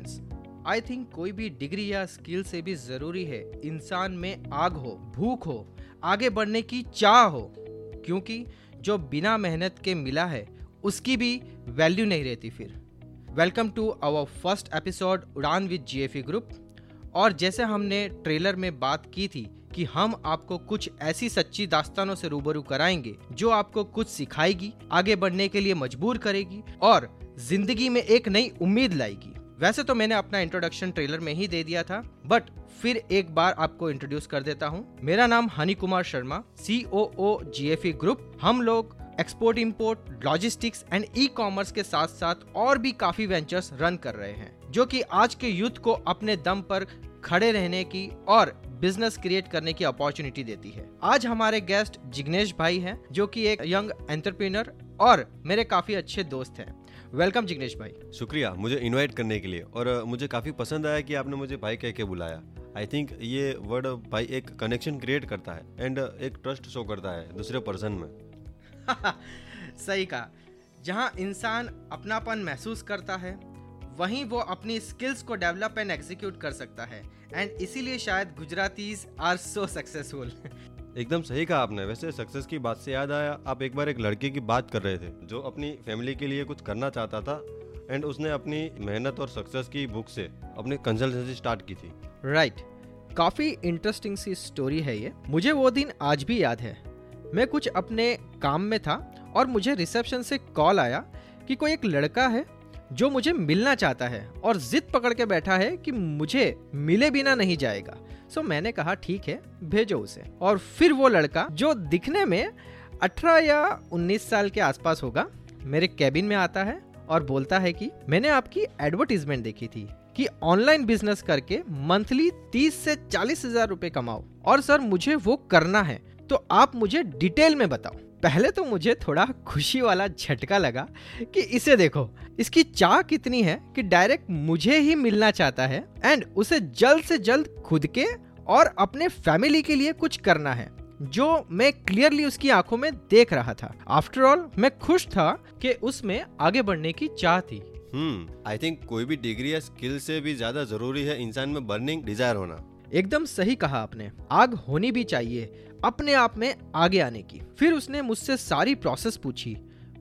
Friends I think कोई भी degree या स्किल से भी ज़रूरी है, इंसान में आग हो, भूख हो, आगे बढ़ने की चाह हो, क्योंकि जो बिना मेहनत के मिला है, उसकी भी वैल्यू नहीं रहती फिर। Welcome to our first episode Udaan with GFE group और जैसे हमने ट्रेलर में बात की थी कि हम आपको कुछ ऐसी सच्ची दास्तानों से रूबरू कराएँगे, जो आपको कुछ सिखाएगी, आगे बढ़ने के लिए मजबूर करेगी, और ज़िंदगी में एक नई उम्मीद लाएगी। वैसे तो मैंने अपना इंट्रोडक्शन ट्रेलर में ही दे दिया था बट फिर एक बार आपको इंट्रोड्यूस कर देता हूँ। मेरा नाम Honey Kumar Sharma C O O G F E group हम लोग export import logistics and e commerce के साथ साथ और भी काफ़ी वेंचर्स रन कर रहे हैं, जो कि आज के यूथ को अपने दम पर खड़े रहने की और बिज़नेस क्रिएट करने की अपॉर्चुनिटी देती है। आज हमारे गेस्ट जिग्नेश भाई हैं, जो कि एक यंग एंटरप्रेन्योर और मेरे काफ़ी अच्छे दोस्त हैं। वेलकम जिग्नेश भाई। शुक्रिया मुझे इनवाइट करने के लिए। और मुझे काफ़ी पसंद आया कि आपने मुझे भाई कह के बुलाया। आई थिंक ये वर्ड भाई एक कनेक्शन क्रिएट करता है एंड एक ट्रस्ट शो करता है दूसरे पर्सन में। सही कहा। जहाँ इंसान अपनापन महसूस करता है वहीं वो अपनी स्किल्स को डेवलप एंड एग्जीक्यूट कर सकता है। एंड इसीलिए शायद गुजरातीज आर सो सक्सेसफुल एकदम सही कहा आपने। वैसे सक्सेस की बात से याद आया, आप एक बार एक लड़के की बात कर रहे थे, जो अपनी फैमिली के लिए कुछ करना चाहता था एंड उसने अपनी मेहनत और सक्सेस की बुक से अपनी कंसल्टेंसी स्टार्ट की थी। Right right. काफ़ी इंटरेस्टिंग सी स्टोरी है ये। मुझे वो दिन आज भी याद है। मैं कुछ अपने काम में था, और मुझे रिसेप्शन से कॉल आया कि कोई एक लड़का है, जो मुझे मिलना चाहता है, और जिद पकड़ के बैठा है कि मुझे मिले बिना नहीं जाएगा। सो मैंने कहा, ठीक है, भेजो उसे। और फिर वो लड़का, जो दिखने में 18 या 19 साल के आसपास होगा, मेरे कैबिन में आता है और बोलता है कि, मैंने आपकी एडवर्टीजमेंट देखी थी कि ऑनलाइन बिज़नेस करके मंथली 30 से चालीस हज़ार रुपए कमाओ। और सर, मुझे वो करना है तो आप मुझे डिटेल में बताओ। पहले तो मुझे थोड़ा खुशी वाला झटका लगा कि इसे देखो, इसकी चाह कितनी है कि डायरेक्ट मुझे ही मिलना चाहता है, एंड उसे जल्द से जल्द खुद के और अपने फैमिली के लिए कुछ करना है जो मैं क्लियरली उसकी आँखों में देख रहा था। आफ्टर ऑल मैं खुश था कि उसमें आगे बढ़ने की चाह थी। हम्म आई थिंक कोई भी डिग्री या स्किल से भी ज़्यादा ज़रूरी है इंसान में बर्निंग डिज़ायर होना। एकदम सही कहा आपने। आग होनी भी चाहिए अपने आप में आगे आने की। फिर उसने मुझसे सारी प्रोसेस पूछी।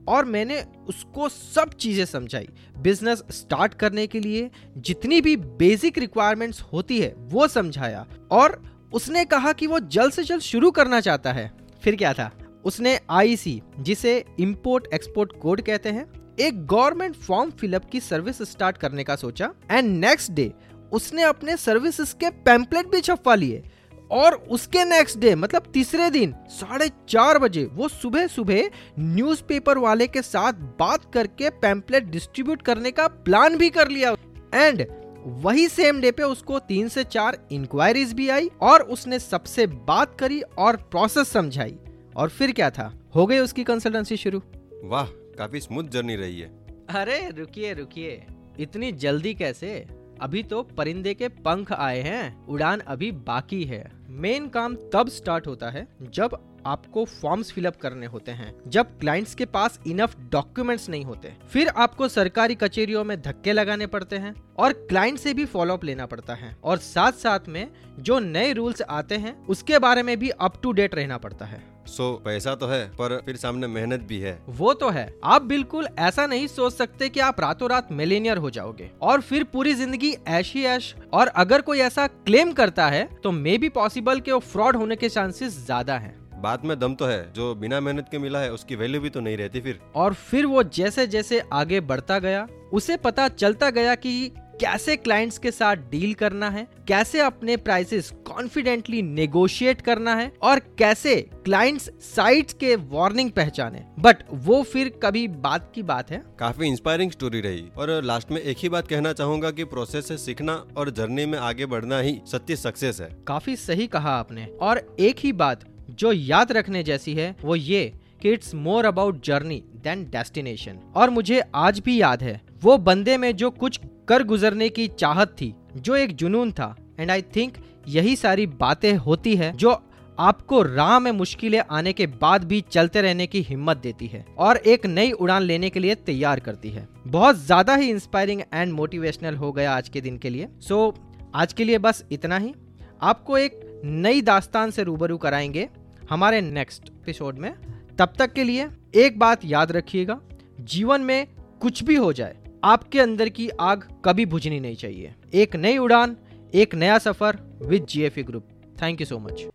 और मैंने उसको सब चीज़ें समझाई। बिज़नेस स्टार्ट करने के लिए जितनी भी बेसिक रिक्वायरमेंट्स होती है, वो समझाया और उसने कहा कि वो जल्द से जल्द शुरू करना चाहता है। फिर क्या था? उसने आईसी जिसे इंपोर्ट एक्सपोर्ट कोड कहते हैं, एक गवर्नमेंट फॉर्म फिलअप की सर्विस स्टार्ट करने का सोचा। एंड नेक्स्ट डे उसने अपने सर्विसेज़ के पैम्पलेट भी छपवा लिए। और उसके नेक्स्ट डे मतलब तीसरे दिन साढ़े चार बजे वो सुबह सुबह न्यूज़पेपर वाले के साथ बात करके पैम्पलेट डिस्ट्रीब्यूट करने का प्लान भी कर लिया। एंड वही सेम डे पे उसको तीन से चार इंक्वायरीज भी आई और उसने सबसे बात करी और प्रोसेस समझाई। और फिर क्या था? हो गई उसकी कंसल्टेंसी शुरू। वाह काफ़ी स्मूथ जर्नी रही है। अरे रुकिए रुकिए। इतनी जल्दी कैसे? अभी तो परिंदे के पंख आए हैं, उड़ान अभी बाकी है। मेन काम तब स्टार्ट होता है जब आपको फॉर्म्स फिलअप करने होते हैं, जब क्लाइंट्स के पास इनफ डॉक्यूमेंट्स नहीं होते। फिर आपको सरकारी कचेरियों में धक्के लगाने पड़ते हैं और क्लाइंट से भी फॉलो अप लेना पड़ता है। और साथ साथ में जो नए रूल्स आते हैं, उसके बारे में भी अप टू डेट रहना पड़ता है। सो so, पैसा तो है पर फिर सामने मेहनत भी है। वो तो है। आप बिल्कुल ऐसा नहीं सोच सकते कि आप रातों रात मिलेनियर हो जाओगे। और फिर पूरी ज़िंदगी ऐश ही ऐश और अगर कोई ऐसा क्लेम करता है तो मे बी पॉसिबल कि वो फ्रॉड होने के चांसेस ज़्यादा हैं। बात में दम तो है जो बिना मेहनत के मिला है उसकी वैल्यू भी तो नहीं रहती फिर। और फिर वो जैसे जैसे आगे बढ़ता गया उसे पता चलता गया कि कैसे क्लाइंट्स के साथ डील करना है कैसे अपने प्राइसेस कॉन्फिडेंटली नेगोशिएट करना है और कैसे क्लाइंट्स साइट्स के वार्निंग पहचाने। बट वो फिर कभी बात की बात है। काफ़ी इंस्पायरिंग स्टोरी रही। और लास्ट में एक ही बात कहना चाहूँगा कि प्रोसेस से सीखना और जर्नी में आगे बढ़ना ही सत्य सक्सेस है। काफ़ी सही कहा आपने। और एक ही बात जो याद रखने जैसी है वो ये कि it's more about journey than destination और मुझे आज भी याद है वो बंदे में जो कुछ कर गुजरने की चाहत थी जो एक जुनून था। एंड आई थिंक यही सारी बातें होती है जो आपको राह में मुश्किलें आने के बाद भी चलते रहने की हिम्मत देती है और एक नई उड़ान लेने के लिए तैयार करती है। बहुत ज़्यादा ही इंस्पायरिंग एंड मोटिवेशनल हो गया आज के दिन के लिए। सो so, आज के लिए बस इतना ही। आपको एक नई दास्तान से रूबरू कराएँगे हमारे नेक्स्ट एपिसोड में। तब तक के लिए एक बात याद रखिएगा जीवन में कुछ भी हो जाए आपके अंदर की आग कभी बुझनी नहीं चाहिए। एक नई उड़ान, एक नया सफ़र with GFE group thank you so much